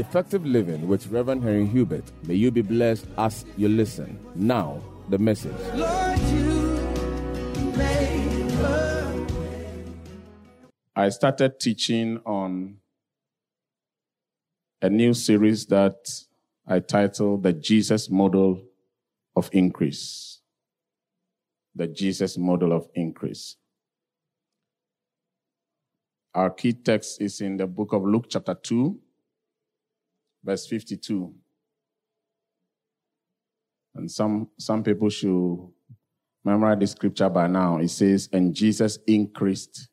Effective Living with Reverend Henry Hubert. May you be blessed as you listen. Now, the message. I started teaching on a new series that I titled The Jesus Model of Increase. The Jesus Model of Increase. Our key text is in the book of Luke, chapter 2, verse 52. And some, some people should memorize the scripture by now. It says, And Jesus increased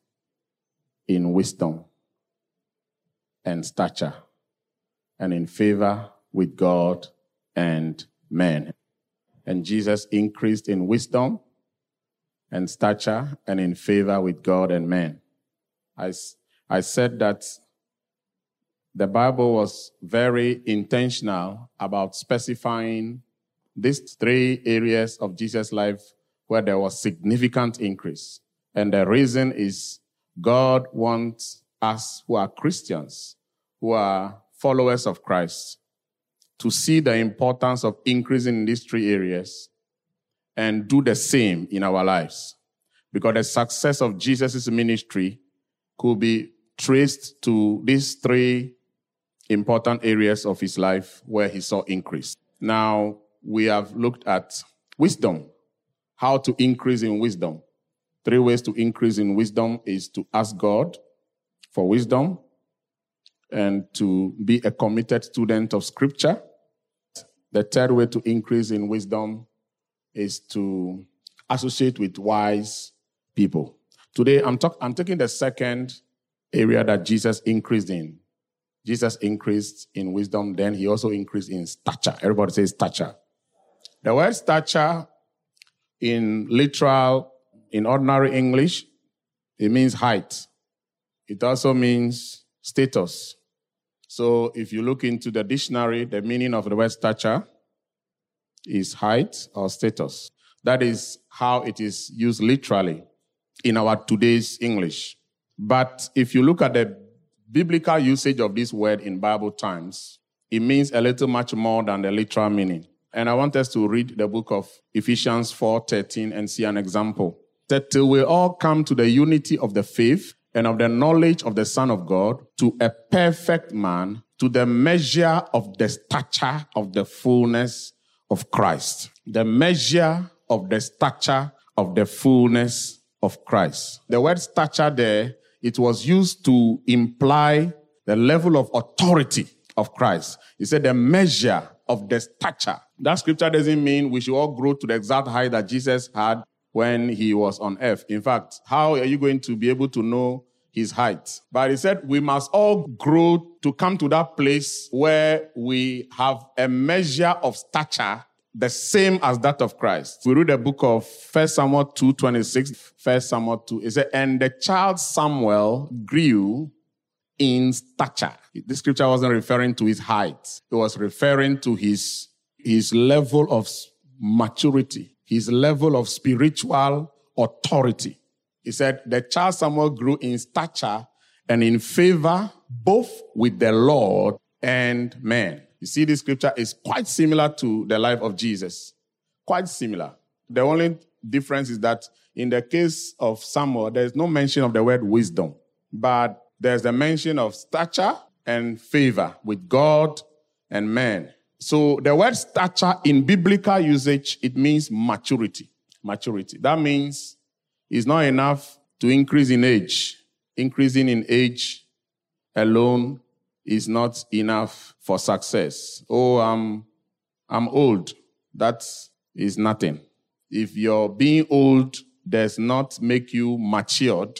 in wisdom and stature and in favor with God and men. And Jesus increased in wisdom and stature and in favor with God and men. I, I said that the Bible was very intentional about specifying these three areas of Jesus' life where there was significant increase. And the reason is God wants us who are Christians, who are followers of Christ, to see the importance of increasing in these three areas and do the same in our lives. Because the success of Jesus' ministry could be traced to these three important areas of his life where he saw increase. Now, we have looked at wisdom, how to increase in wisdom. Three ways to increase in wisdom is to ask God for wisdom and to be a committed student of scripture. The third way to increase in wisdom is to associate with wise people. Today, I'm, talk- I'm taking the second area that Jesus increased in. Jesus increased in wisdom, then he also increased in stature. Everybody says stature. The word stature in literal, in ordinary English, it means height. It also means status. So if you look into the dictionary, the meaning of the word stature is height or status. That is how it is used literally in our today's English. But if you look at the biblical usage of this word in Bible times, it means a little much more than the literal meaning. And I want us to read the book of Ephesians 4:13 and see an example. That till we all come to the unity of the faith and of the knowledge of the Son of God, to a perfect man, to the measure of the stature of the fullness of Christ. The measure of the stature of the fullness of Christ. The word stature there, it was used to imply the level of authority of Christ. He said the measure of the stature. That scripture doesn't mean we should all grow to the exact height that Jesus had when he was on earth. In fact, how are you going to be able to know his height? But he said we must all grow to come to that place where we have a measure of stature the same as that of Christ. We read the book of First Samuel 2 26, 1 Samuel 2. It said, And the child Samuel grew in stature. This scripture wasn't referring to his height, it was referring to his, his level of maturity, his level of spiritual authority. He said, The child Samuel grew in stature and in favor both with the Lord and man. You see, this scripture is quite similar to the life of Jesus. Quite similar. The only difference is that in the case of Samuel, there's no mention of the word wisdom, but there's a mention of stature and favor with God and man. So the word stature in biblical usage, it means maturity. Maturity. That means it's not enough to increase in age. Increasing in age alone is not enough for success. Oh, I'm, I'm old. That is nothing. If your being old does not make you matured,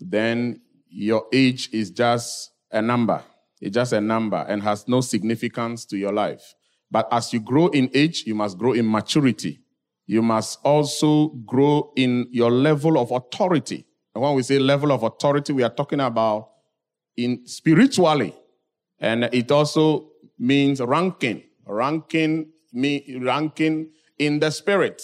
then your age is just a number. It's just a number and has no significance to your life. But as you grow in age, you must grow in maturity. You must also grow in your level of authority. And when we say level of authority, we are talking about in spiritually. And it also means ranking, ranking, me, ranking in the spirit,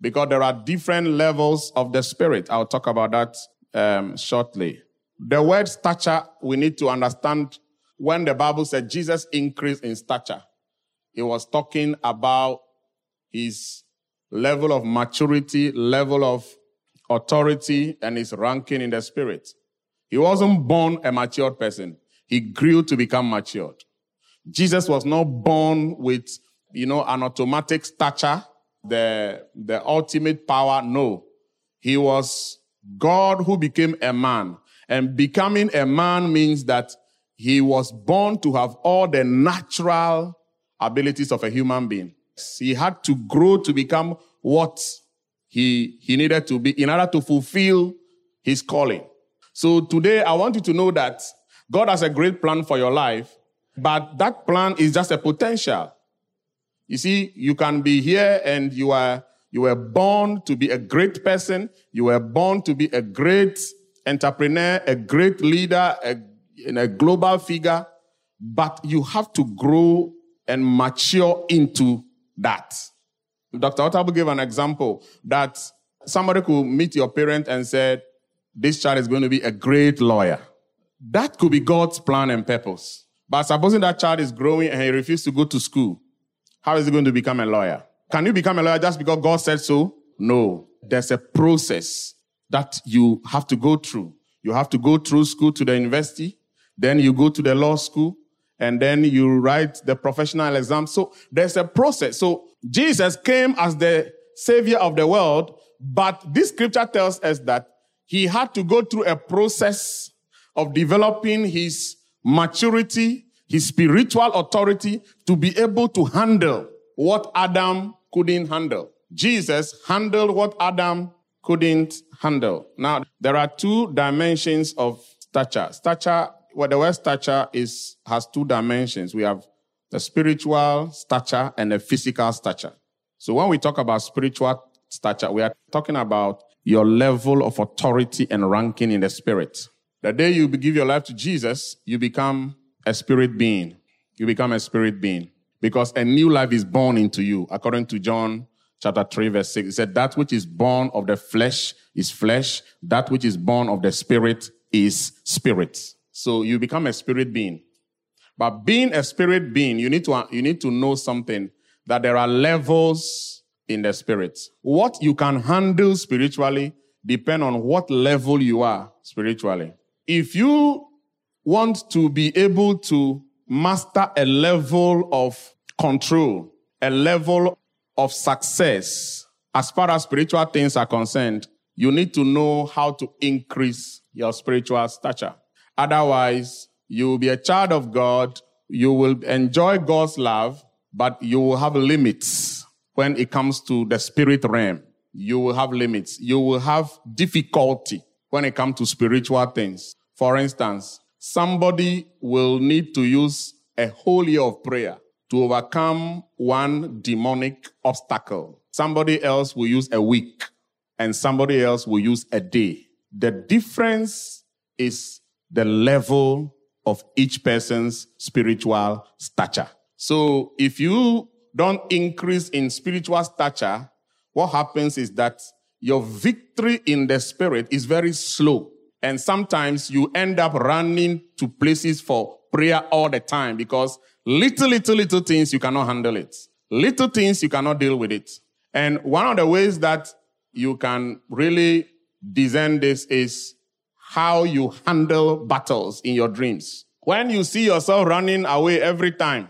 because there are different levels of the spirit. I'll talk about that um, shortly. The word stature, we need to understand when the Bible said Jesus increased in stature, it was talking about his level of maturity, level of authority, and his ranking in the spirit. He wasn't born a matured person. He grew to become matured. Jesus was not born with, you know, an automatic stature, the, the ultimate power. No. He was God who became a man. And becoming a man means that he was born to have all the natural abilities of a human being. He had to grow to become what he, he needed to be in order to fulfill his calling. So today I want you to know that God has a great plan for your life, but that plan is just a potential. You see, you can be here and you are you were born to be a great person. You were born to be a great entrepreneur, a great leader, a, a global figure, but you have to grow and mature into that. Dr. Otabil gave an example that somebody could meet your parent and said, this child is going to be a great lawyer. That could be God's plan and purpose. But supposing that child is growing and he refuses to go to school, how is he going to become a lawyer? Can you become a lawyer just because God said so? No. There's a process that you have to go through. You have to go through school to the university, then you go to the law school, and then you write the professional exam. So there's a process. So Jesus came as the savior of the world, but this scripture tells us that he had to go through a process of developing his maturity, his spiritual authority to be able to handle what Adam couldn't handle. Jesus handled what Adam couldn't handle. Now, there are two dimensions of stature. Stature, well, the word stature is, has two dimensions. We have the spiritual stature and the physical stature. So when we talk about spiritual stature, we are talking about your level of authority and ranking in the spirit. The day you give your life to Jesus, you become a spirit being. You become a spirit being because a new life is born into you, according to John chapter 3, verse 6. It said, That which is born of the flesh is flesh, that which is born of the spirit is spirit. So you become a spirit being. But being a spirit being, you need to, you need to know something that there are levels in the spirit. What you can handle spiritually depend on what level you are spiritually. If you want to be able to master a level of control, a level of success as far as spiritual things are concerned, you need to know how to increase your spiritual stature. Otherwise, you will be a child of God, you will enjoy God's love, but you will have limits when it comes to the spirit realm. You will have limits. You will have difficulty when it comes to spiritual things. For instance, somebody will need to use a whole year of prayer to overcome one demonic obstacle. Somebody else will use a week and somebody else will use a day. The difference is the level of each person's spiritual stature. So if you don't increase in spiritual stature, what happens is that your victory in the spirit is very slow. And sometimes you end up running to places for prayer all the time because little, little, little things you cannot handle it. Little things you cannot deal with it. And one of the ways that you can really discern this is how you handle battles in your dreams. When you see yourself running away every time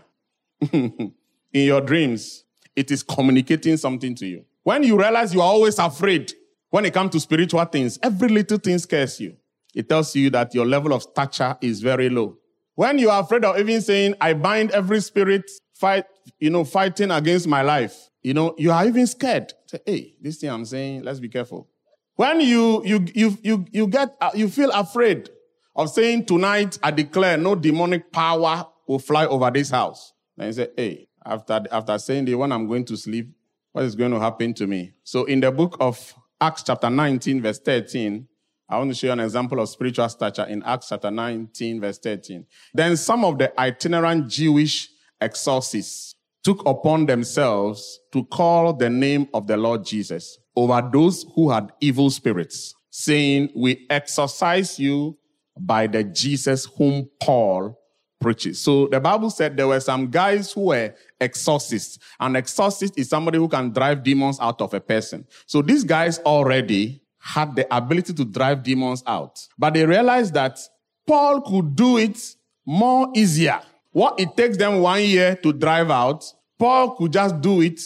in your dreams, it is communicating something to you. When you realize you are always afraid when it comes to spiritual things, every little thing scares you. It tells you that your level of stature is very low. When you are afraid of even saying, I bind every spirit fight, you know, fighting against my life, you know, you are even scared. Say, hey, this thing I'm saying, let's be careful. When you, you, you, you, you get, uh, you feel afraid of saying tonight, I declare no demonic power will fly over this house. Then you say, hey, after, after saying the one I'm going to sleep, what is going to happen to me? So in the book of Acts chapter 19, verse 13, I want to show you an example of spiritual stature in Acts chapter 19, verse 13. Then some of the itinerant Jewish exorcists took upon themselves to call the name of the Lord Jesus over those who had evil spirits, saying, We exorcise you by the Jesus whom Paul preaches. So the Bible said there were some guys who were exorcists. An exorcist is somebody who can drive demons out of a person. So these guys already had the ability to drive demons out. But they realized that Paul could do it more easier. What it takes them one year to drive out, Paul could just do it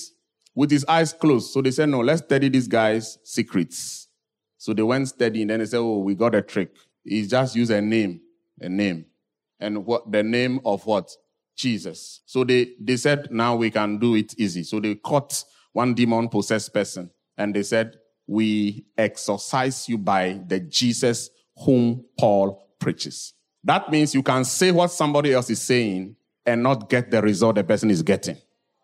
with his eyes closed. So they said, no, let's study these guy's secrets. So they went studying. And then they said, oh, we got a trick. He just used a name, a name. And what the name of what? Jesus. So they, they said, now we can do it easy. So they caught one demon possessed person and they said, we exorcise you by the Jesus whom Paul preaches. That means you can say what somebody else is saying and not get the result the person is getting.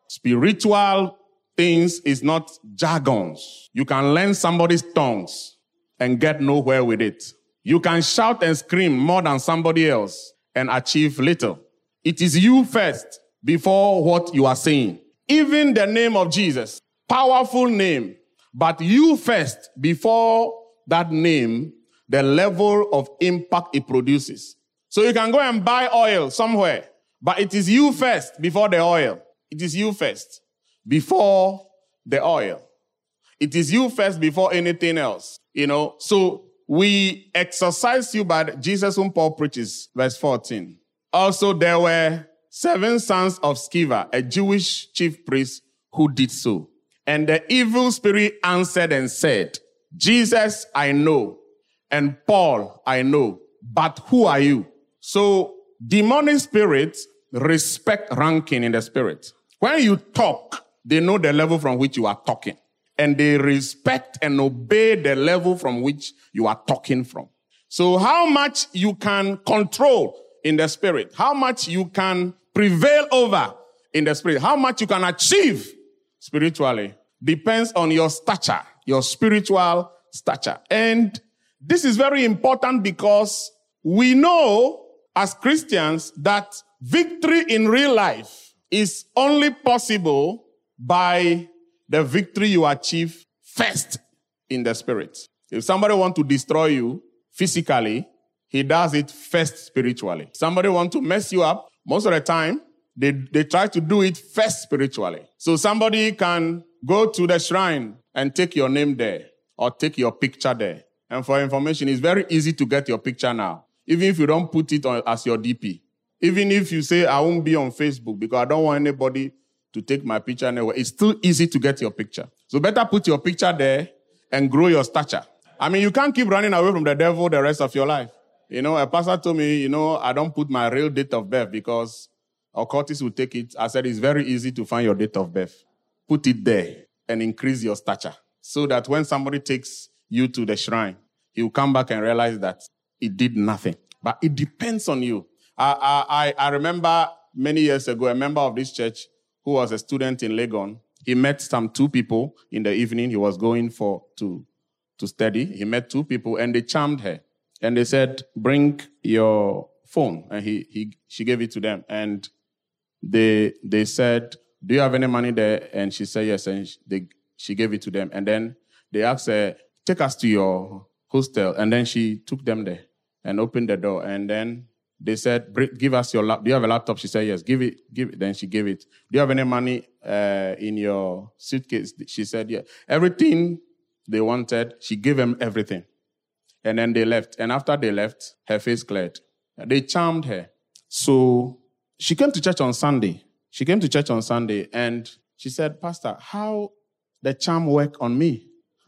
Spiritual things is not jargons. You can learn somebody's tongues and get nowhere with it. You can shout and scream more than somebody else and achieve little. It is you first before what you are saying. Even the name of Jesus, powerful name, but you first before that name, the level of impact it produces. So you can go and buy oil somewhere, but it is you first before the oil. It is you first before the oil. It is you first before anything else. You know, so we exorcise you by Jesus whom Paul preaches, verse 14. Also, there were seven sons of Sceva, a Jewish chief priest, who did so. And the evil spirit answered and said, Jesus, I know, and Paul, I know, but who are you? So, demonic spirits respect ranking in the spirit. When you talk, they know the level from which you are talking and they respect and obey the level from which you are talking from. So how much you can control in the spirit, how much you can prevail over in the spirit, how much you can achieve spiritually depends on your stature, your spiritual stature. And this is very important because we know as Christians that victory in real life is only possible by the victory you achieve first in the spirit. If somebody want to destroy you physically, he does it first spiritually. Somebody want to mess you up, most of the time, they, they try to do it first spiritually. So somebody can go to the shrine and take your name there or take your picture there. And for information, it's very easy to get your picture now, even if you don't put it on, as your DP. Even if you say, I won't be on Facebook because I don't want anybody to take my picture anywhere. It's still easy to get your picture. So better put your picture there and grow your stature. I mean, you can't keep running away from the devil the rest of your life. You know, a pastor told me, you know, I don't put my real date of birth because occultists will take it. I said it's very easy to find your date of birth. Put it there and increase your stature so that when somebody takes you to the shrine, he will come back and realize that it did nothing. But it depends on you. I, I, I remember many years ago, a member of this church who was a student in Legon, he met some two people in the evening. He was going for to, to study. He met two people and they charmed her. And they said, bring your phone. And he, he, she gave it to them. And they, they said, do you have any money there? And she said, yes. And they, she gave it to them. And then they asked her, take us to your hostel. And then she took them there and opened the door. And then they said, give us your laptop. Do you have a laptop? She said, yes. Give it. Give it. Then she gave it. Do you have any money uh, in your suitcase? She said, yeah. Everything they wanted, she gave them everything. And then they left. And after they left, her face cleared. They charmed her. So she came to church on Sunday. She came to church on Sunday and she said, Pastor, how the charm work on me?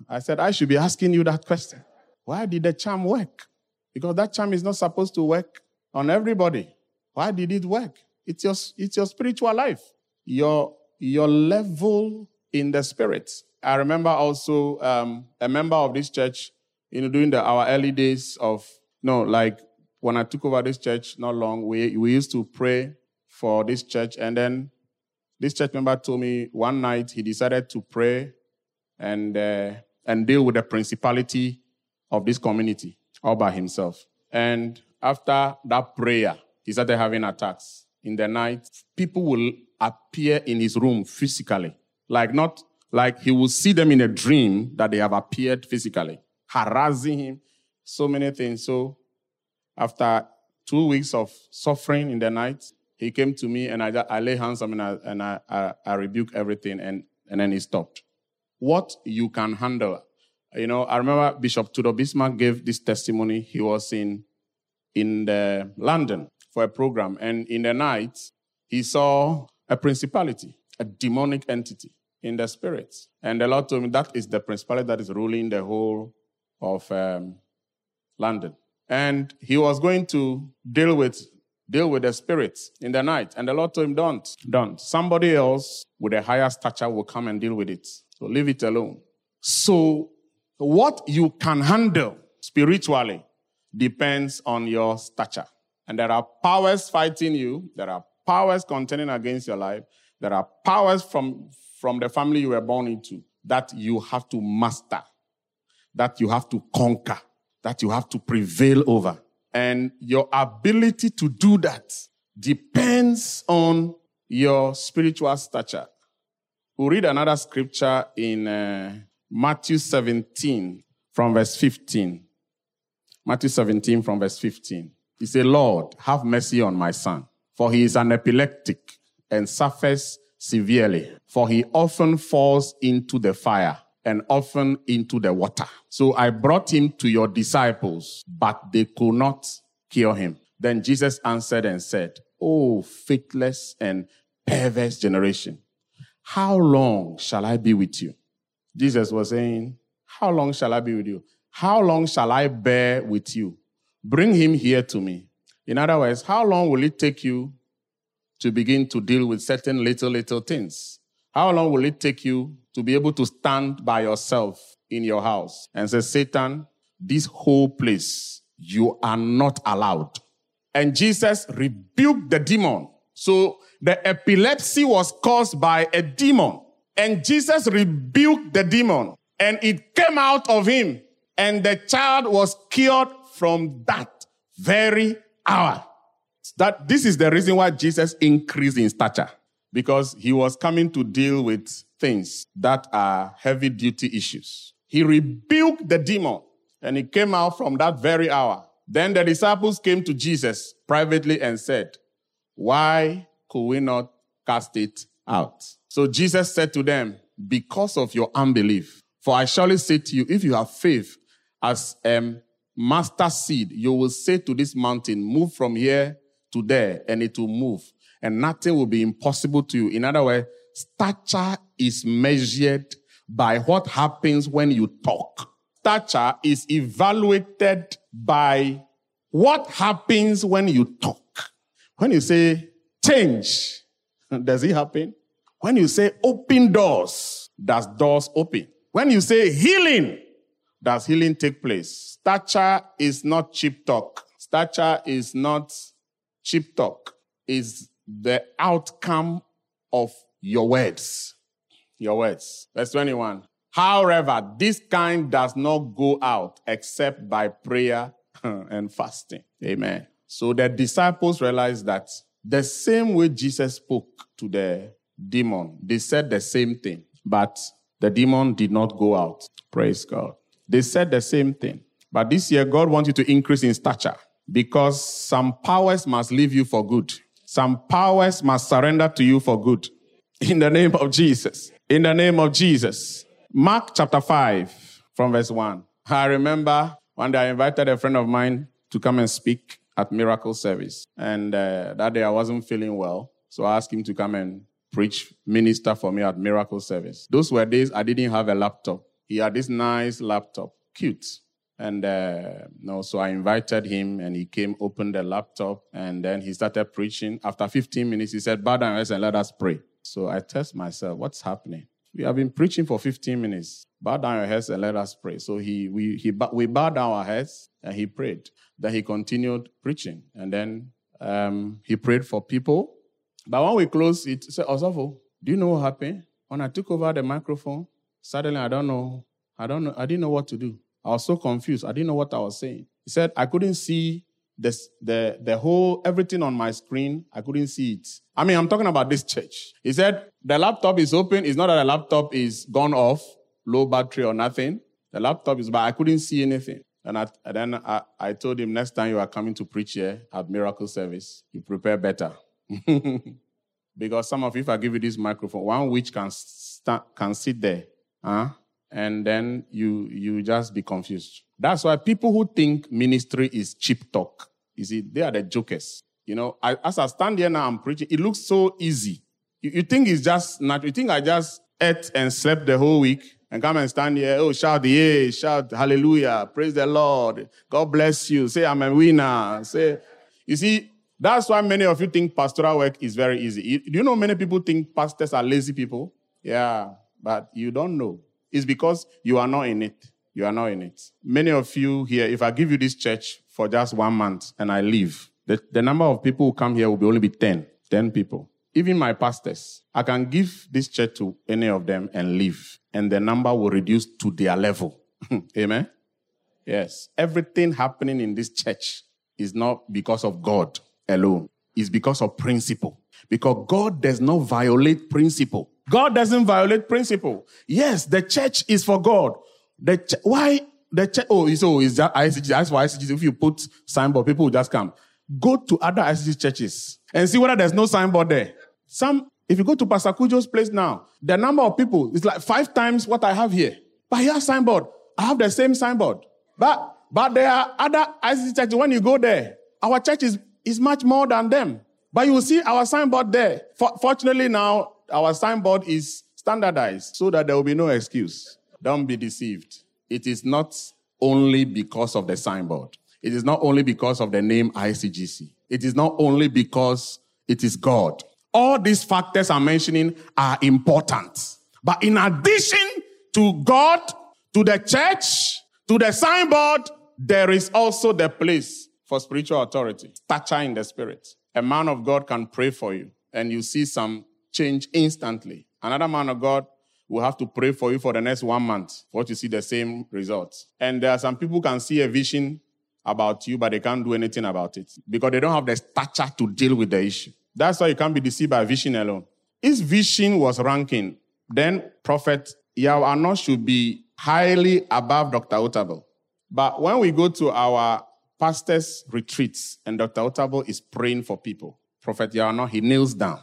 I said, I should be asking you that question. Why did the charm work? Because that charm is not supposed to work on everybody. Why did it work? It's your, it's your spiritual life, your, your level in the spirit. I remember also um, a member of this church, you know, during the, our early days of, no, like when I took over this church not long, we, we used to pray for this church. And then this church member told me one night he decided to pray and, uh, and deal with the principality of this community all by himself. And after that prayer, he started having attacks. In the night, people will appear in his room physically. Like not like he will see them in a dream that they have appeared physically, harassing him, so many things. So after two weeks of suffering in the night. He came to me and I, I lay hands on him and, I, and I, I, I rebuke everything and, and then he stopped. What you can handle. You know, I remember Bishop Tudor Bismarck gave this testimony. He was in, in the London for a program and in the night, he saw a principality, a demonic entity in the spirits. And the Lord told me that is the principality that is ruling the whole of um, London. And he was going to deal with deal with the spirits in the night. And the Lord told him, Don't, don't. Somebody else with a higher stature will come and deal with it. So leave it alone. So what you can handle spiritually depends on your stature. And there are powers fighting you, there are powers contending against your life, there are powers from, from the family you were born into that you have to master, that you have to conquer, that you have to prevail over. And your ability to do that depends on your spiritual stature. We'll read another scripture in uh, Matthew 17 from verse 15. Matthew 17 from verse 15. He said, Lord, have mercy on my son, for he is an epileptic and suffers severely, for he often falls into the fire and often into the water. So I brought him to your disciples, but they could not cure him. Then Jesus answered and said, Oh, faithless and perverse generation, how long shall I be with you? Jesus was saying, How long shall I be with you? How long shall I bear with you? Bring him here to me. In other words, how long will it take you to begin to deal with certain little, little things? How long will it take you to be able to stand by yourself in your house and say, Satan, this whole place, you are not allowed. And Jesus rebuked the demon. So the epilepsy was caused by a demon. And Jesus rebuked the demon and it came out of him. And the child was cured from that very hour. That this is the reason why Jesus increased in stature because he was coming to deal with things that are heavy duty issues. He rebuked the demon and he came out from that very hour. Then the disciples came to Jesus privately and said, Why could we not cast it out? So Jesus said to them, Because of your unbelief. For I surely say to you, if you have faith as a mustard seed, you will say to this mountain, Move from here to there, and it will move and nothing will be impossible to you. In other words, stature is measured by what happens when you talk. Stature is evaluated by what happens when you talk. When you say change, does it happen? When you say open doors, does doors open? When you say healing, does healing take place? Stature is not cheap talk. Stature is not cheap talk. Is the outcome of your words. Your words. Verse 21. However, this kind does not go out except by prayer and fasting. Amen. So the disciples realized that the same way Jesus spoke to the demon, they said the same thing, but the demon did not go out. Praise God. They said the same thing. But this year, God wants you to increase in stature because some powers must leave you for good. Some powers must surrender to you for good. In the name of Jesus. In the name of Jesus. Mark chapter 5 from verse 1. I remember one day I invited a friend of mine to come and speak at Miracle Service. And uh, that day I wasn't feeling well. So I asked him to come and preach, minister for me at Miracle Service. Those were days I didn't have a laptop. He had this nice laptop, cute. And uh, no, so I invited him and he came, opened the laptop, and then he started preaching. After 15 minutes, he said, Bow down your heads and let us pray. So I test myself, what's happening? We have been preaching for 15 minutes. Bow down your heads and let us pray. So he, we, he, we bowed down our heads and he prayed. Then he continued preaching. And then um, he prayed for people. But when we closed, it said, Osofo, do you know what happened? When I took over the microphone, suddenly I don't know, I don't know, I didn't know what to do. I was so confused. I didn't know what I was saying. He said, I couldn't see this, the, the whole, everything on my screen. I couldn't see it. I mean, I'm talking about this church. He said, the laptop is open. It's not that the laptop is gone off, low battery or nothing. The laptop is, but I couldn't see anything. And, I, and then I, I told him, next time you are coming to preach here at Miracle Service, you prepare better. because some of you, if I give you this microphone, one witch can, sta- can sit there, huh? And then you, you just be confused. That's why people who think ministry is cheap talk, you see, they are the jokers. You know, I, as I stand here now, I'm preaching, it looks so easy. You, you think it's just natural. You think I just ate and slept the whole week and come and stand here. Oh, shout yeah, shout hallelujah, praise the Lord. God bless you. Say I'm a winner. Say, you see, that's why many of you think pastoral work is very easy. Do you know many people think pastors are lazy people? Yeah, but you don't know. It's because you are not in it. You are not in it. Many of you here, if I give you this church for just one month and I leave, the, the number of people who come here will be only be 10. 10 people. Even my pastors, I can give this church to any of them and leave, and the number will reduce to their level. Amen? Yes. Everything happening in this church is not because of God alone, it's because of principle. Because God does not violate principle. God doesn't violate principle. Yes, the church is for God. The ch- why the church? Oh, so is that ICG? That's why ICG. If you put signboard, people will just come. Go to other ICG churches and see whether there's no signboard there. Some, if you go to Pastor Kujo's place now, the number of people is like five times what I have here. But he has signboard. I have the same signboard. But but there are other ICGC churches. When you go there, our church is, is much more than them. But you will see our signboard there. For, fortunately now, our signboard is standardized so that there will be no excuse. Don't be deceived. It is not only because of the signboard. It is not only because of the name ICGC. It is not only because it is God. All these factors I'm mentioning are important. But in addition to God, to the church, to the signboard, there is also the place for spiritual authority, stature in the spirit. A man of God can pray for you and you see some change instantly. Another man of God will have to pray for you for the next one month for to see the same results. And there are some people can see a vision about you, but they can't do anything about it because they don't have the stature to deal with the issue. That's why you can't be deceived by vision alone. If vision was ranking, then Prophet Yahweh should be highly above Dr. Otabil. But when we go to our pastor's retreats and Dr. Otabil is praying for people, Prophet Yahweh, he kneels down.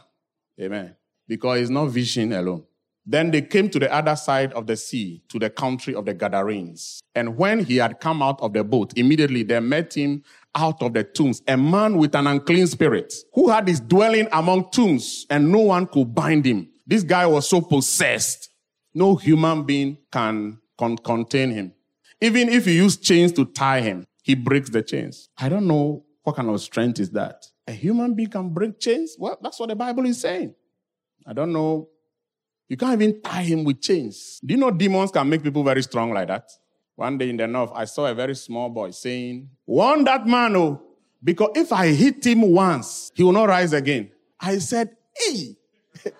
Amen. Because it's not vision alone. Then they came to the other side of the sea, to the country of the Gadarenes. And when he had come out of the boat, immediately they met him out of the tombs, a man with an unclean spirit who had his dwelling among tombs and no one could bind him. This guy was so possessed. No human being can con- contain him. Even if you use chains to tie him, he breaks the chains. I don't know what kind of strength is that. A human being can break chains? Well, that's what the Bible is saying. I don't know. You can't even tie him with chains. Do you know demons can make people very strong like that? One day in the north, I saw a very small boy saying, Warn that man, oh, because if I hit him once, he will not rise again. I said, Hey,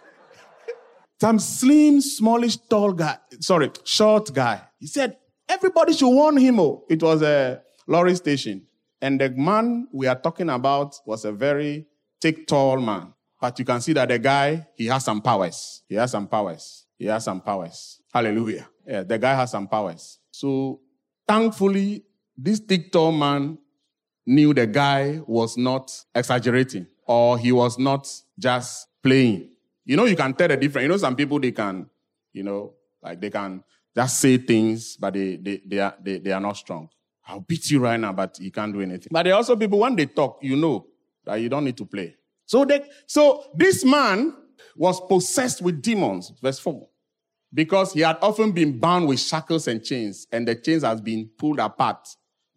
some slim, smallish, tall guy, sorry, short guy. He said, Everybody should warn him. Oh, it was a lorry station. And the man we are talking about was a very thick, tall man. But you can see that the guy, he has some powers. He has some powers. He has some powers. Hallelujah. Yeah, the guy has some powers. So thankfully, this tall man knew the guy was not exaggerating or he was not just playing. You know, you can tell the difference. You know, some people, they can, you know, like they can just say things, but they, they, they, are, they, they are not strong. I'll beat you right now, but you can't do anything. But there are also people, when they talk, you know that you don't need to play. So, they, so this man was possessed with demons, verse 4, because he had often been bound with shackles and chains, and the chains has been pulled apart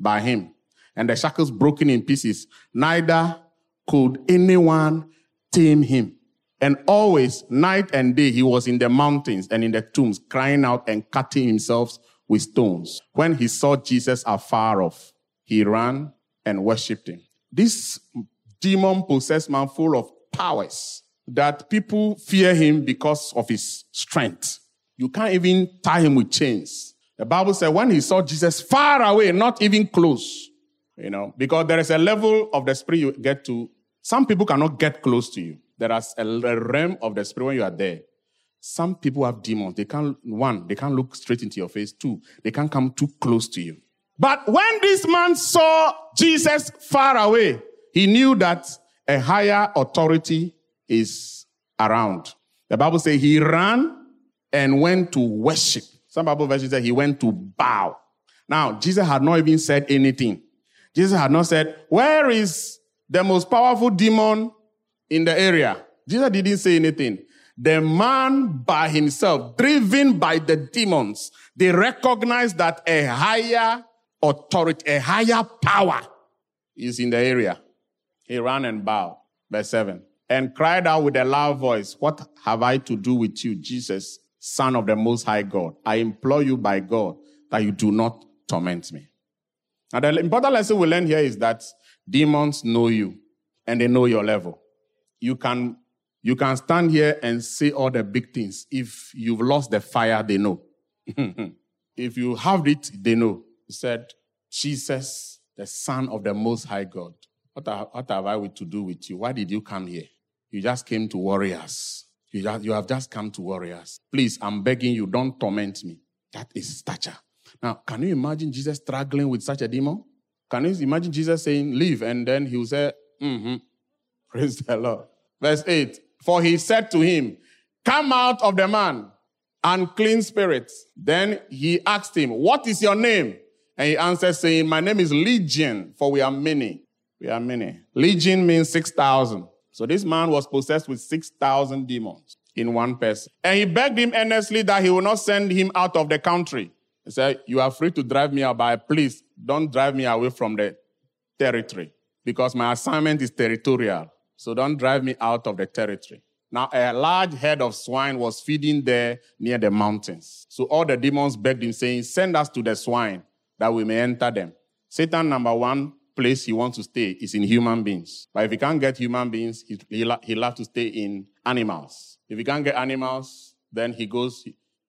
by him, and the shackles broken in pieces. Neither could anyone tame him. And always, night and day, he was in the mountains and in the tombs, crying out and cutting himself with stones. When he saw Jesus afar off, he ran and worshipped him. This demon possessed man full of powers that people fear him because of his strength. You can't even tie him with chains. The Bible said when he saw Jesus far away, not even close, you know, because there is a level of the spirit you get to. Some people cannot get close to you. There is a realm of the spirit when you are there. Some people have demons. They can't, one, they can't look straight into your face. Two, they can't come too close to you. But when this man saw Jesus far away, he knew that a higher authority is around. The Bible says he ran and went to worship. Some Bible versions say he went to bow. Now, Jesus had not even said anything. Jesus had not said, Where is the most powerful demon in the area? Jesus didn't say anything. The man by himself, driven by the demons, they recognize that a higher authority, a higher power is in the area. He ran and bowed. Verse 7. And cried out with a loud voice, What have I to do with you, Jesus, Son of the Most High God? I implore you by God that you do not torment me. Now, the important lesson we learn here is that demons know you and they know your level. You can, you can stand here and say all the big things. If you've lost the fire, they know. if you have it, they know. He said, Jesus, the Son of the Most High God, what, are, what have I to do with you? Why did you come here? You just came to warriors. You, just, you have just come to worry us. Please, I'm begging you, don't torment me. That is stature. Now, can you imagine Jesus struggling with such a demon? Can you imagine Jesus saying, Leave? And then he will say, Mm-hmm. Praise the Lord. Verse 8 For he said to him, Come out of the man, unclean spirits. Then he asked him, What is your name? And he answered, saying, My name is Legion, for we are many. We are many. Legion means 6,000. So this man was possessed with 6,000 demons in one person. And he begged him earnestly that he would not send him out of the country. He said, You are free to drive me out, but please don't drive me away from the territory because my assignment is territorial. So don't drive me out of the territory. Now, a large herd of swine was feeding there near the mountains. So all the demons begged him, saying, Send us to the swine that we may enter them. Satan, number one place he wants to stay is in human beings. But if he can't get human beings, he, he'll, he'll have to stay in animals. If he can't get animals, then he goes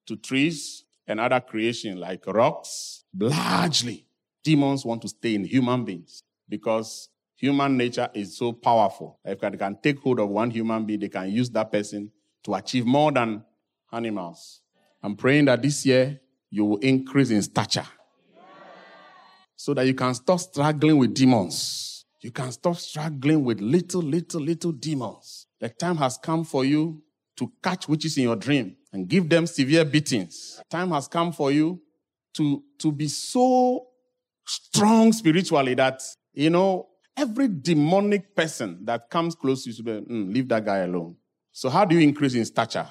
to trees, and other creation like rocks. Largely, demons want to stay in human beings because human nature is so powerful. If they can take hold of one human being, they can use that person to achieve more than animals. I'm praying that this year you will increase in stature so that you can stop struggling with demons. You can stop struggling with little, little, little demons. The time has come for you to catch witches in your dream and give them severe beatings. Time has come for you to, to be so strong spiritually that, you know, every demonic person that comes close to you, mm, leave that guy alone. So, how do you increase in stature?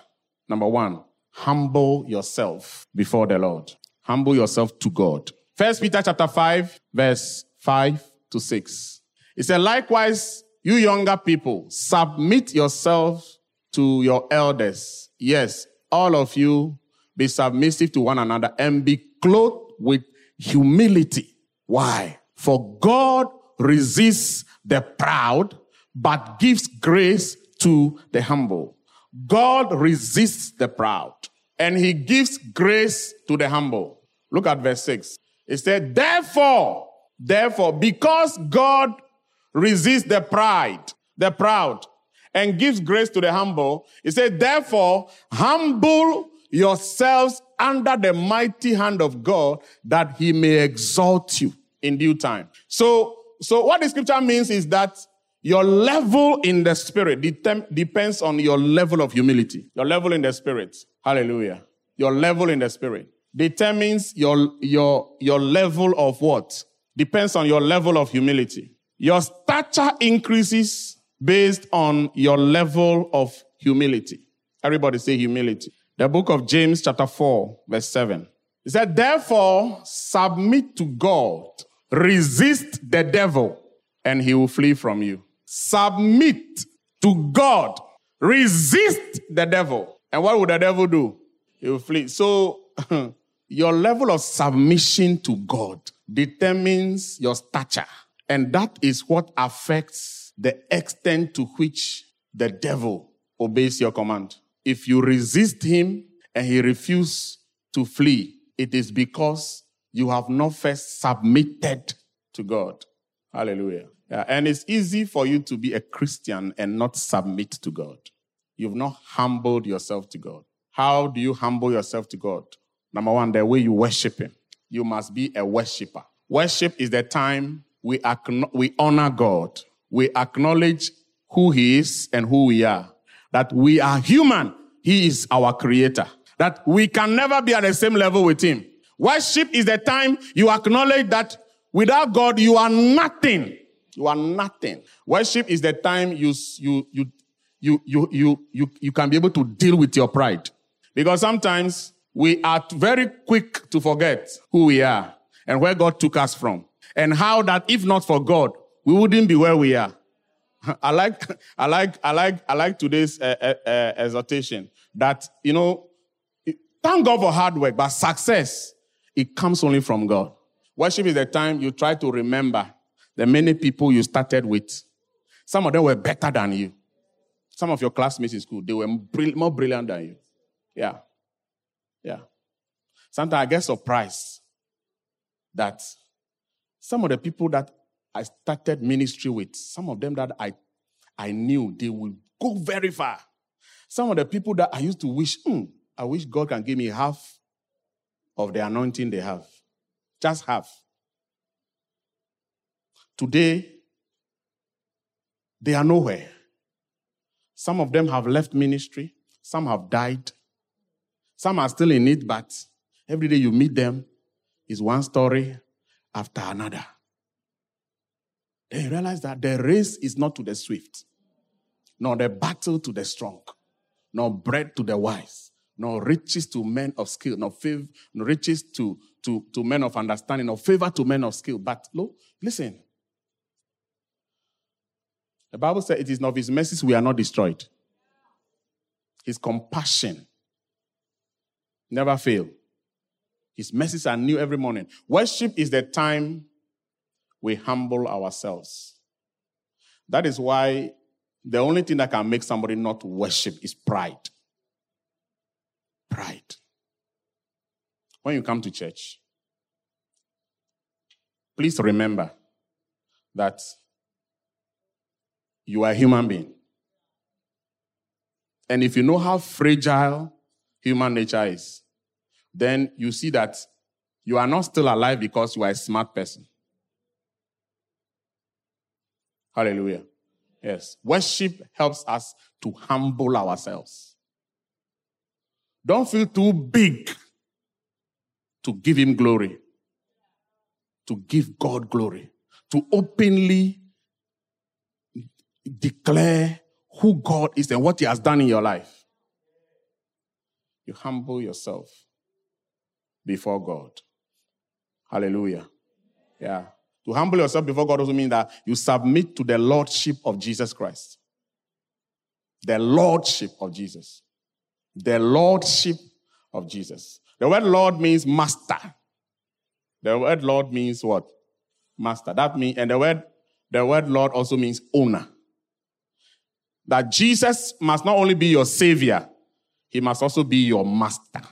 Number one, humble yourself before the Lord. Humble yourself to God. First Peter chapter 5, verse 5 to 6. It said, likewise, you younger people, submit yourselves to your elders. Yes, all of you be submissive to one another and be clothed with humility. Why? For God resists the proud, but gives grace to the humble. God resists the proud and he gives grace to the humble. Look at verse 6. It said, therefore, therefore, because God resists the pride, the proud, and gives grace to the humble. He said, therefore, humble yourselves under the mighty hand of God that he may exalt you in due time. So, so what the scripture means is that your level in the spirit depends on your level of humility. Your level in the spirit. Hallelujah. Your level in the spirit determines your, your, your level of what? Depends on your level of humility. Your stature increases based on your level of humility. Everybody say humility. The book of James, chapter 4, verse 7. He said, Therefore, submit to God, resist the devil, and he will flee from you. Submit to God, resist the devil. And what would the devil do? He will flee. So, your level of submission to God determines your stature. And that is what affects the extent to which the devil obeys your command. If you resist him and he refuses to flee, it is because you have not first submitted to God. Hallelujah. Yeah, and it's easy for you to be a Christian and not submit to God. You've not humbled yourself to God. How do you humble yourself to God? Number one, the way you worship Him. You must be a worshiper. Worship is the time we, we honor God. We acknowledge who He is and who we are. That we are human. He is our creator. That we can never be at the same level with Him. Worship is the time you acknowledge that without God, you are nothing. You are nothing. Worship is the time you, you, you, you, you, you, you, you can be able to deal with your pride. Because sometimes we are very quick to forget who we are and where God took us from. And how that if not for God, we wouldn't be where we are. I like, I like, I like, I like today's uh, uh, exhortation that, you know, thank God for hard work, but success, it comes only from God. Worship is the time you try to remember the many people you started with. Some of them were better than you. Some of your classmates in school, they were more brilliant than you. Yeah. Yeah. Sometimes I get surprised that some of the people that I started ministry with, some of them that I, I knew they will go very far. Some of the people that I used to wish, hmm, I wish God can give me half of the anointing they have. Just half. Today, they are nowhere. Some of them have left ministry, some have died, some are still in it, but every day you meet them is one story after another. Then you realize that the race is not to the swift, nor the battle to the strong, nor bread to the wise, nor riches to men of skill, nor, favor, nor riches to, to, to men of understanding, nor favor to men of skill. But look, listen. The Bible says it is not his mercies we are not destroyed. His compassion never fail. His mercies are new every morning. Worship is the time we humble ourselves. That is why the only thing that can make somebody not worship is pride. Pride. When you come to church, please remember that you are a human being. And if you know how fragile human nature is, then you see that you are not still alive because you are a smart person. Hallelujah. Yes. Worship helps us to humble ourselves. Don't feel too big to give Him glory, to give God glory, to openly declare who God is and what He has done in your life. You humble yourself before God. Hallelujah. Yeah. To humble yourself before God also means that you submit to the Lordship of Jesus Christ. The Lordship of Jesus. The Lordship of Jesus. The word Lord means master. The word Lord means what? Master. That means, and the word, the word Lord also means owner. That Jesus must not only be your savior, he must also be your master.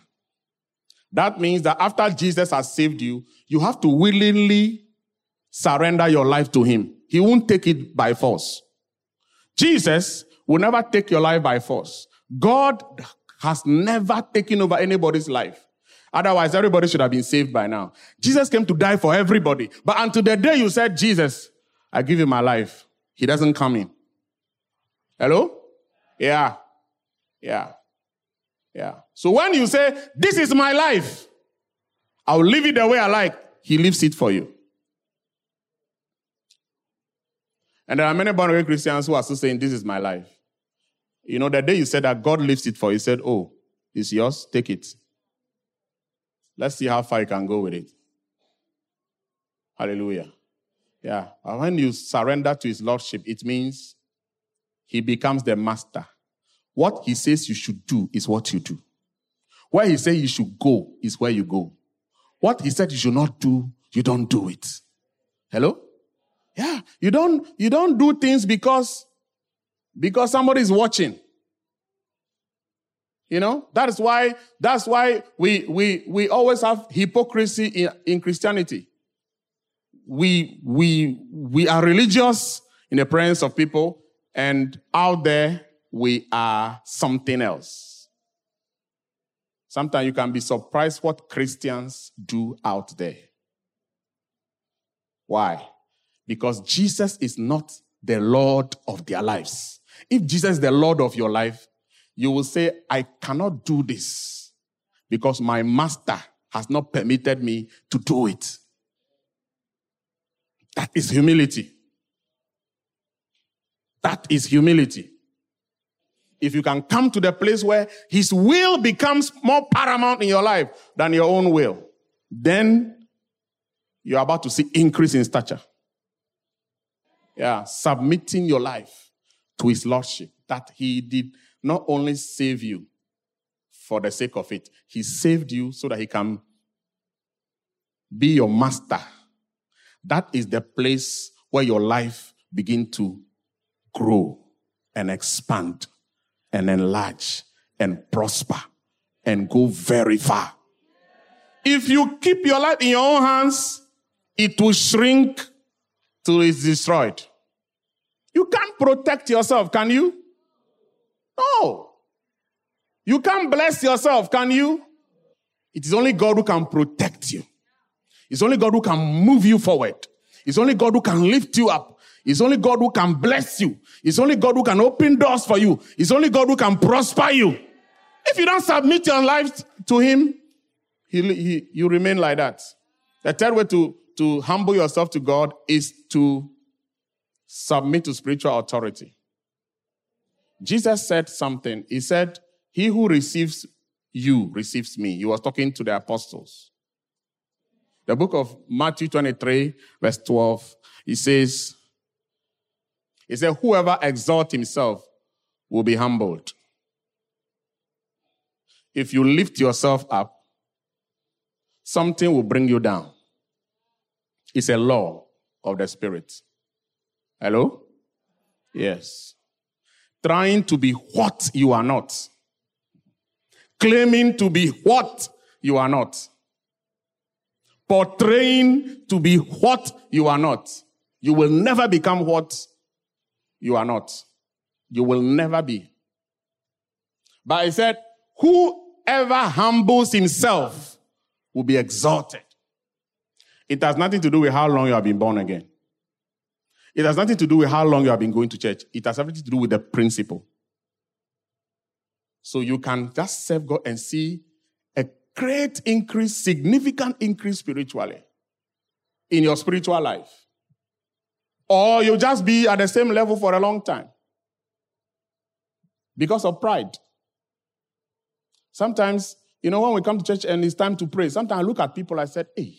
That means that after Jesus has saved you, you have to willingly surrender your life to him. He won't take it by force. Jesus will never take your life by force. God has never taken over anybody's life. Otherwise, everybody should have been saved by now. Jesus came to die for everybody. But until the day you said, Jesus, I give you my life, he doesn't come in. Hello? Yeah. Yeah. Yeah. So when you say, This is my life, I'll live it the way I like, he lives it for you. And there are many born again Christians who are still saying, This is my life. You know, the day you said that God lives it for you, said, Oh, it's yours, take it. Let's see how far you can go with it. Hallelujah. Yeah. And when you surrender to his lordship, it means he becomes the master. What he says you should do is what you do. Where he says you should go is where you go. What he said you should not do, you don't do it. Hello? Yeah, you don't you don't do things because because somebody is watching. You know, that is why that's why we we we always have hypocrisy in, in Christianity. We we we are religious in the presence of people, and out there we are something else. Sometimes you can be surprised what Christians do out there. Why? Because Jesus is not the Lord of their lives. If Jesus is the Lord of your life, you will say, I cannot do this because my master has not permitted me to do it. That is humility. That is humility. If you can come to the place where his will becomes more paramount in your life than your own will, then you're about to see increase in stature. Yeah, submitting your life to his lordship. That he did not only save you for the sake of it, he saved you so that he can be your master. That is the place where your life begin to grow and expand and enlarge and prosper and go very far. If you keep your life in your own hands, it will shrink till it's destroyed. You can't protect yourself, can you? No. You can't bless yourself, can you? It is only God who can protect you. It's only God who can move you forward. It's only God who can lift you up. It's only God who can bless you. It's only God who can open doors for you. It's only God who can prosper you. If you don't submit your life to Him, he, he, you remain like that. The third way to, to humble yourself to God is to submit to spiritual authority. Jesus said something. He said, He who receives you receives me. He was talking to the apostles. The book of Matthew 23, verse 12, he says, He said, Whoever exalts himself will be humbled. If you lift yourself up, something will bring you down. It's a law of the Spirit. Hello? Yes. Trying to be what you are not. Claiming to be what you are not. Portraying to be what you are not. You will never become what you are not. You will never be. But I said, whoever humbles himself will be exalted. It has nothing to do with how long you have been born again. It has nothing to do with how long you have been going to church. It has everything to do with the principle. So you can just serve God and see a great increase, significant increase spiritually in your spiritual life. Or you'll just be at the same level for a long time because of pride. Sometimes, you know, when we come to church and it's time to pray, sometimes I look at people, I said, hey,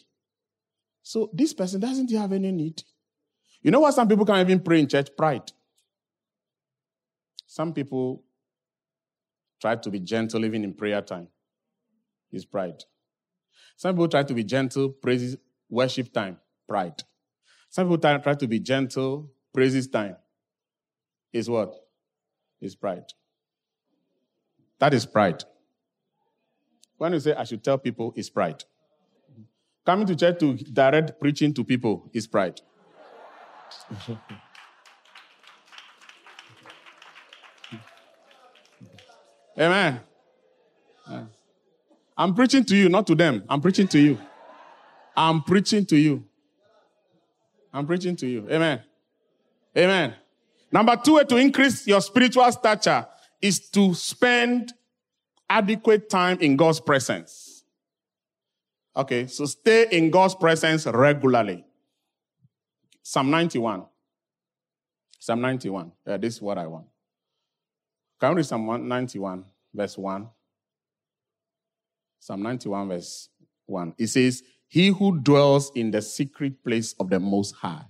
so this person doesn't have any need? You know what some people can't even pray in church? Pride. Some people try to be gentle even in prayer time. It's pride. Some people try to be gentle, praises, worship time. Pride. Some people try, to be gentle, praises time. Is what? Is pride. That is pride. When you say I should tell people, is pride. Coming to church to direct preaching to people is pride. Amen. I'm preaching to you, not to them. I'm preaching to you. I'm preaching to you. I'm preaching to you. Amen. Amen. Number two way to increase your spiritual stature is to spend adequate time in God's presence. Okay, so stay in God's presence regularly. Psalm 91. Psalm 91. Yeah, this is what I want. Can you read Psalm 91, verse 1? Psalm 91, verse 1. It says, He who dwells in the secret place of the Most High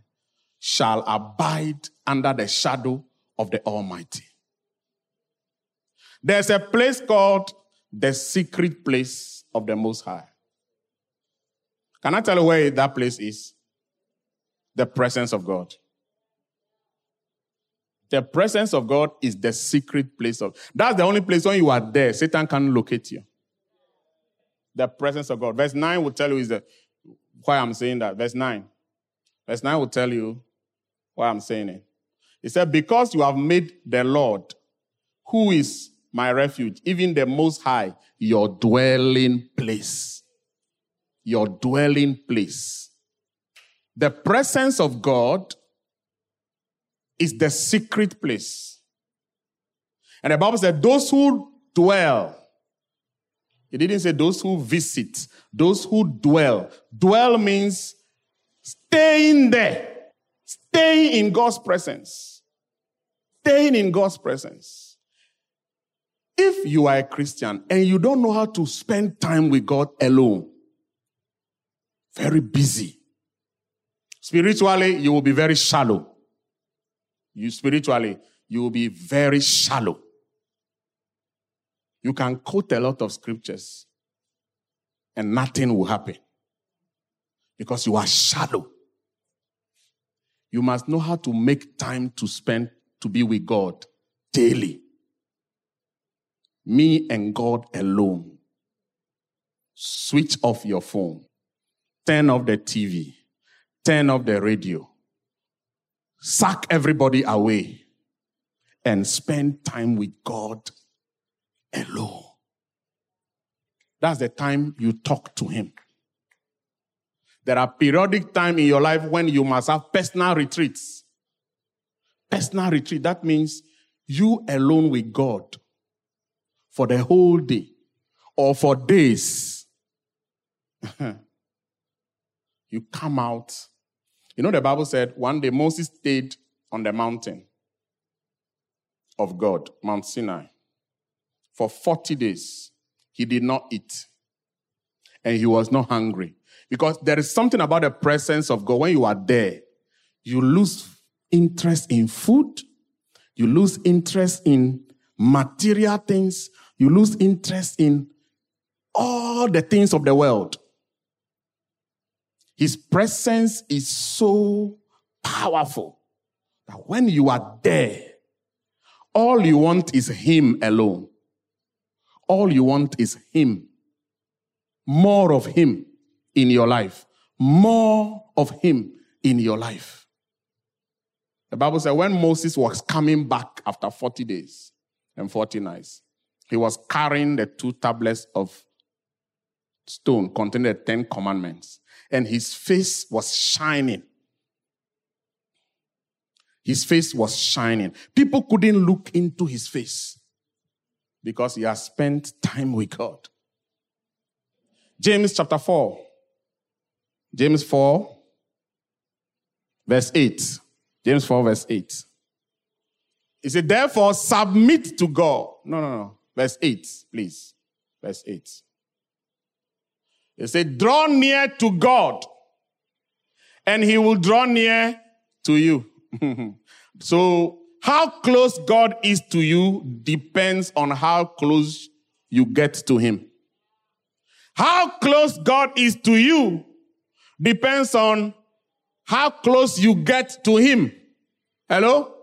shall abide under the shadow of the Almighty. There's a place called the secret place of the Most High. Can I tell you where that place is? the presence of God. The presence of God is the secret place of. That's the only place when you are there, Satan can locate you. The presence of God. Verse 9 will tell you is the why I'm saying that. Verse 9. Verse 9 will tell you why I'm saying it. He said, Because you have made the Lord, who is my refuge, even the most high, your dwelling place. Your dwelling place. The presence of God is the secret place. And the Bible said, those who dwell, it didn't say those who visit, those who dwell. Dwell means staying there, staying in God's presence, staying in God's presence. If you are a Christian and you don't know how to spend time with God alone, very busy. Spiritually, you will be very shallow. You spiritually, you will be very shallow. You can quote a lot of scriptures and nothing will happen because you are shallow. You must know how to make time to spend to be with God daily. Me and God alone. Switch off your phone. Turn off the TV. Turn off the radio. Suck everybody away and spend time with God alone. That's the time you talk to Him. There are periodic time in your life when you must have personal retreats. Personal retreat, that means you alone with God for the whole day or for days. you come out. You know, the Bible said one day Moses stayed on the mountain of God, Mount Sinai, for 40 days. He did not eat and he was not hungry. Because there is something about the presence of God. When you are there, you lose interest in food, you lose interest in material things, you lose interest in all the things of the world. His presence is so powerful that when you are there, all you want is Him alone. All you want is Him. More of Him in your life. More of Him in your life. The Bible said when Moses was coming back after 40 days and 40 nights, he was carrying the two tablets of stone containing the Ten Commandments, and his face was shining. His face was shining. People couldn't look into his face because he has spent time with God. James chapter 4. James 4, verse 8. James 4, verse 8. He said, therefore, submit to God. No, no, no. Verse 8, please. Verse 8. He said, draw near to God, and he will draw near to you. so, how close God is to you depends on how close you get to him. How close God is to you depends on how close you get to him. Hello?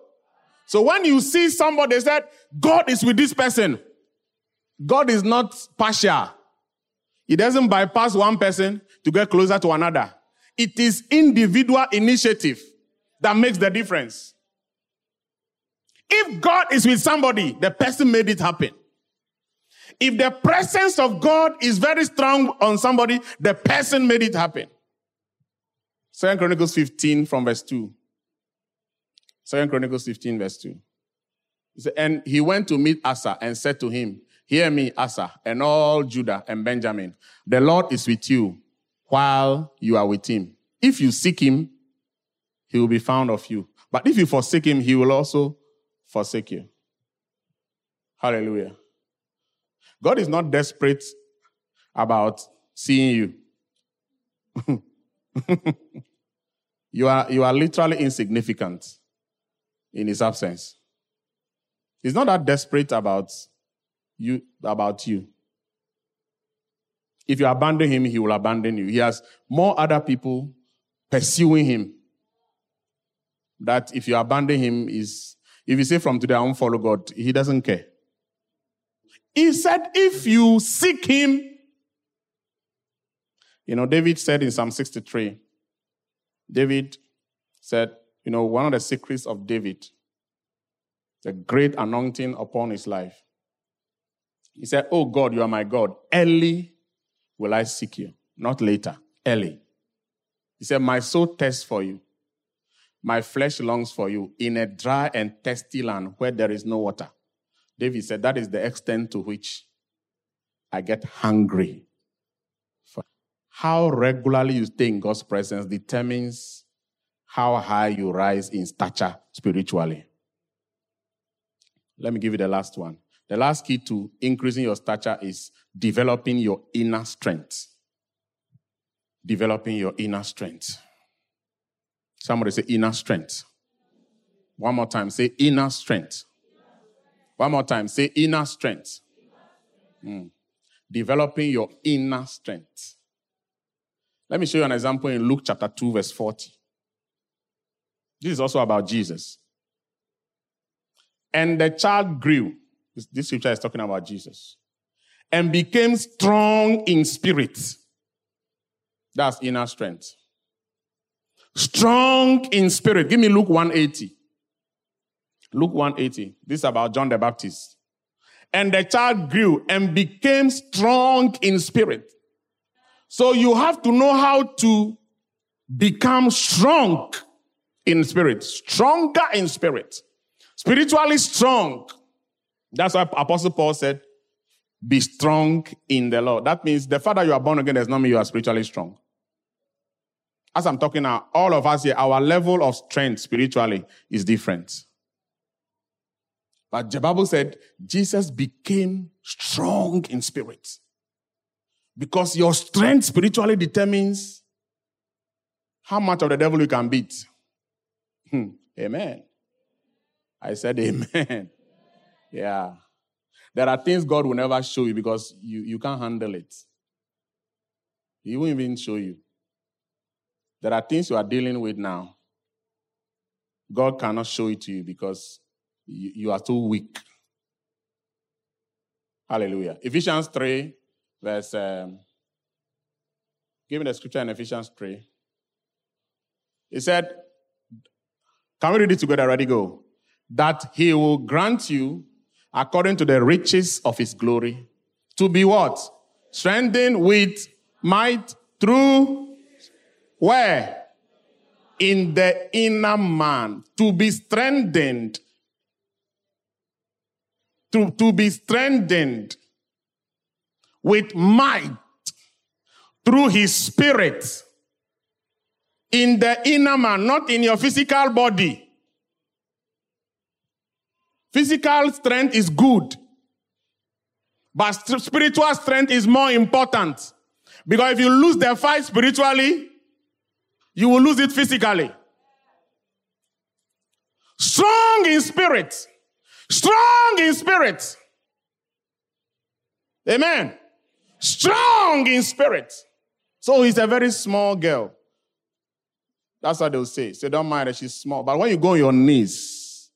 So when you see somebody said, God is with this person, God is not partial. He doesn't bypass one person to get closer to another. It is individual initiative that makes the difference. If God is with somebody, the person made it happen. If the presence of God is very strong on somebody, the person made it happen. Second Chronicles 15 from verse 2. Second Chronicles 15 verse 2. He said, and he went to meet Asa and said to him, Hear me, Asa, and all Judah and Benjamin. The Lord is with you while you are with him. If you seek him, he will be found of you. But if you forsake him, he will also forsake you. Hallelujah. God is not desperate about seeing you. you, are, you are literally insignificant in his absence. He's not that desperate about you about you. If you abandon him, he will abandon you. He has more other people pursuing him. That if you abandon him is if you say from today I won't follow God, he doesn't care. He said, if you seek him, you know, David said in Psalm 63, David said, you know, one of the secrets of David, the great anointing upon his life. He said, Oh God, you are my God. Early will I seek you, not later. Early. He said, My soul thirsts for you. My flesh longs for you in a dry and thirsty land where there is no water. David said, That is the extent to which I get hungry. How regularly you stay in God's presence determines how high you rise in stature spiritually. Let me give you the last one. The last key to increasing your stature is developing your inner strength. Developing your inner strength. Somebody say inner strength. One more time, say inner strength. One more time, say inner strength. Mm. Developing your inner strength. Let me show you an example in Luke chapter 2, verse 40. This is also about Jesus. And the child grew. This, this scripture is talking about Jesus. And became strong in spirit. That's inner strength. Strong in spirit. Give me Luke 180. Luke 180. This is about John the Baptist. And the child grew and became strong in spirit. So you have to know how to become strong in spirit, stronger in spirit, spiritually strong. That's why Apostle Paul said, be strong in the Lord. That means the fact that you are born again does not mean you are spiritually strong. As I'm talking now, all of us here, our level of strength spiritually is different. But the Bible said Jesus became strong in spirit. Because your strength spiritually determines how much of the devil you can beat. Hmm. Amen. I said amen. Yeah. There are things God will never show you because you, you can't handle it. He won't even show you. There are things you are dealing with now. God cannot show it to you because you, you are too weak. Hallelujah. Ephesians 3, verse. Um, give me the scripture in Ephesians 3. He said, can we read it together? Ready, go. That he will grant you, according to the riches of his glory, to be what? Strengthened with might through where? In the inner man. To be strengthened. To, to be strengthened with might through his spirit in the inner man, not in your physical body. Physical strength is good, but spiritual strength is more important. Because if you lose the fight spiritually, you will lose it physically. Strong in spirit. Strong in spirit. Amen. Strong in spirit. So he's a very small girl. That's what they'll say. So don't mind that she's small. But when you go on your knees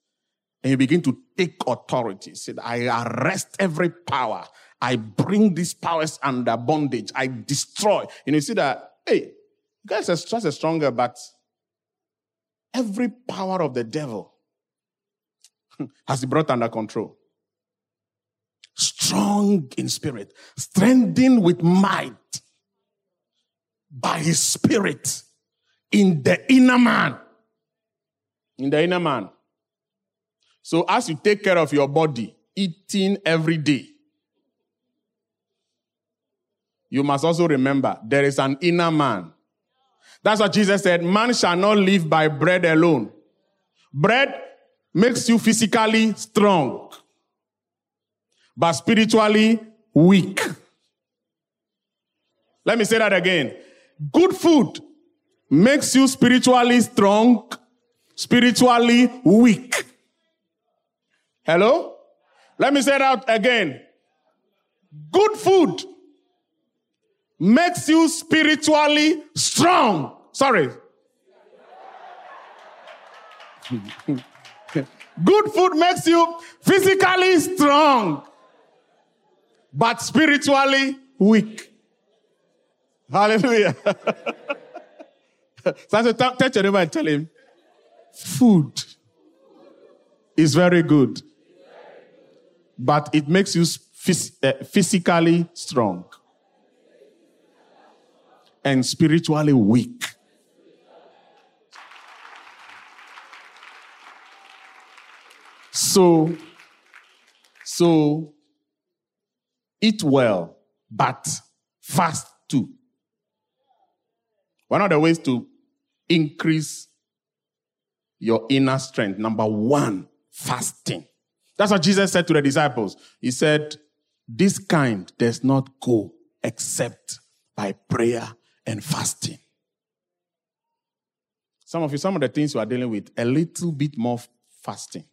and you begin to take authority, say, I arrest every power. I bring these powers under bondage. I destroy. And you see that, hey, guys are just a stronger, but every power of the devil has been brought under control. Strong in spirit, strengthened with might by his spirit in the inner man. In the inner man. So as you take care of your body, eating every day, you must also remember there is an inner man. That's what Jesus said man shall not live by bread alone. Bread makes you physically strong, but spiritually weak. Let me say that again. Good food makes you spiritually strong, spiritually weak. Hello? Let me say that again. Good food makes you spiritually strong. Sorry. Good food makes you physically strong, but spiritually weak. Hallelujah. so I said, touch your neighbor and tell him, food is very good, but it makes you phys- uh, physically strong and spiritually weak. So, so eat well, but fast too. One of the ways to increase your inner strength, number one, fasting. That's what Jesus said to the disciples. He said, This kind does not go except by prayer and fasting. Some of you, some of the things you are dealing with, a little bit more fasting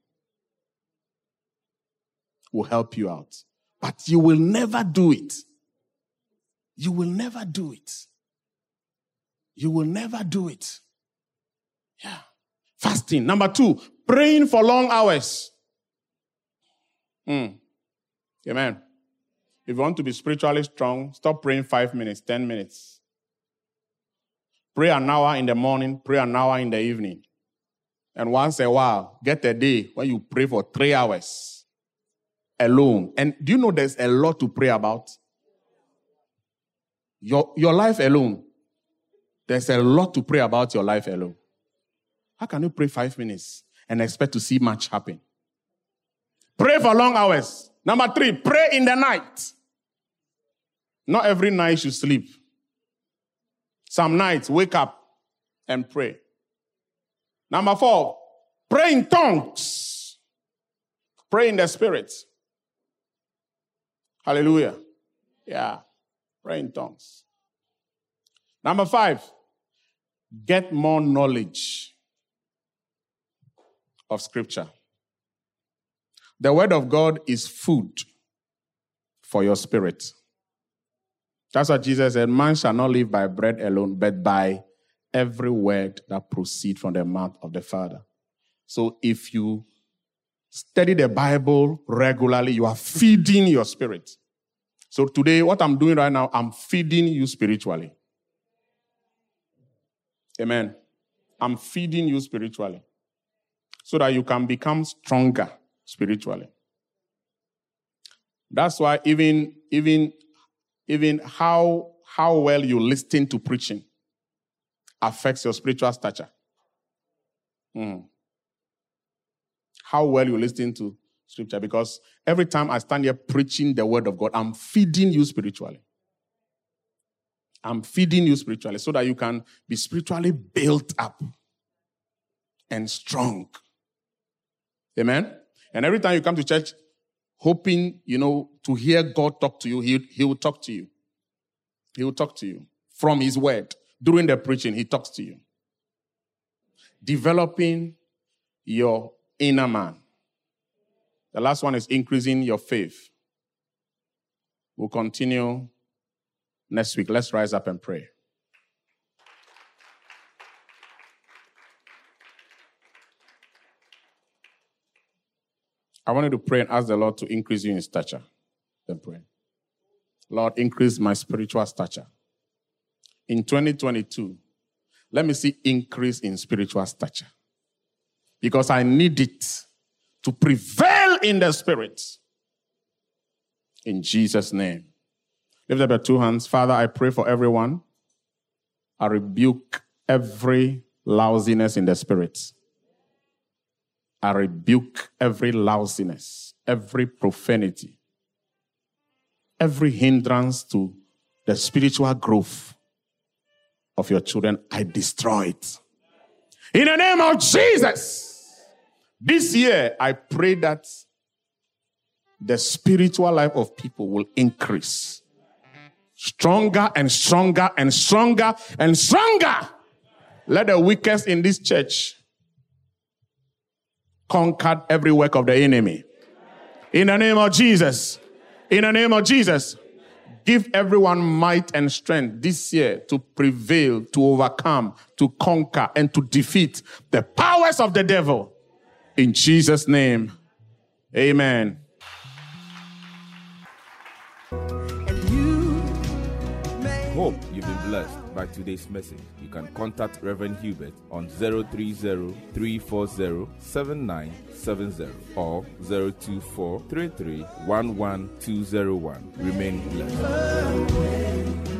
will help you out. But you will never do it. You will never do it. You will never do it. Yeah. Fasting. Number two, praying for long hours. Mm. Amen. If you want to be spiritually strong, stop praying five minutes, 10 minutes. Pray an hour in the morning, pray an hour in the evening. And once in a while, get a day when you pray for three hours alone. And do you know there's a lot to pray about? Your, your life alone. There's a lot to pray about your life alone. How can you pray five minutes and expect to see much happen? Pray for long hours. Number three, pray in the night. Not every night you sleep. Some nights, wake up and pray. Number four, pray in tongues. Pray in the spirit. Hallelujah. Yeah. Pray in tongues. Number five, get more knowledge of Scripture. The Word of God is food for your spirit. That's what Jesus said man shall not live by bread alone, but by every word that proceeds from the mouth of the Father. So if you study the Bible regularly, you are feeding your spirit. So today, what I'm doing right now, I'm feeding you spiritually. Amen. I'm feeding you spiritually so that you can become stronger spiritually. That's why even, even, even how, how well you listen to preaching affects your spiritual stature. Mm. How well you listen to scripture, because every time I stand here preaching the word of God, I'm feeding you spiritually. I'm feeding you spiritually so that you can be spiritually built up and strong. Amen. And every time you come to church, hoping, you know, to hear God talk to you, he, he will talk to you. He will talk to you from his word. During the preaching, he talks to you. Developing your inner man. The last one is increasing your faith. We'll continue next week. Let's rise up and pray. I wanted to pray and ask the Lord to increase you in stature. Then pray. Lord, increase my spiritual stature. In 2022, let me see increase in spiritual stature. Because I need it to prevail in the spirit. In Jesus' name. Lift up your two hands. Father, I pray for everyone. I rebuke every lousiness in the spirit. I rebuke every lousiness, every profanity, every hindrance to the spiritual growth of your children. I destroy it. In the name of Jesus, this year I pray that the spiritual life of people will increase stronger and stronger and stronger and stronger. Let the weakest in this church conquer every work of the enemy. In the name of Jesus. In the name of Jesus. Give everyone might and strength this year to prevail, to overcome, to conquer, and to defeat the powers of the devil. In Jesus' name. Amen. Hope you've been blessed by today's message. You can contact Reverend Hubert on 030 340 7970 or 024 Remain blessed.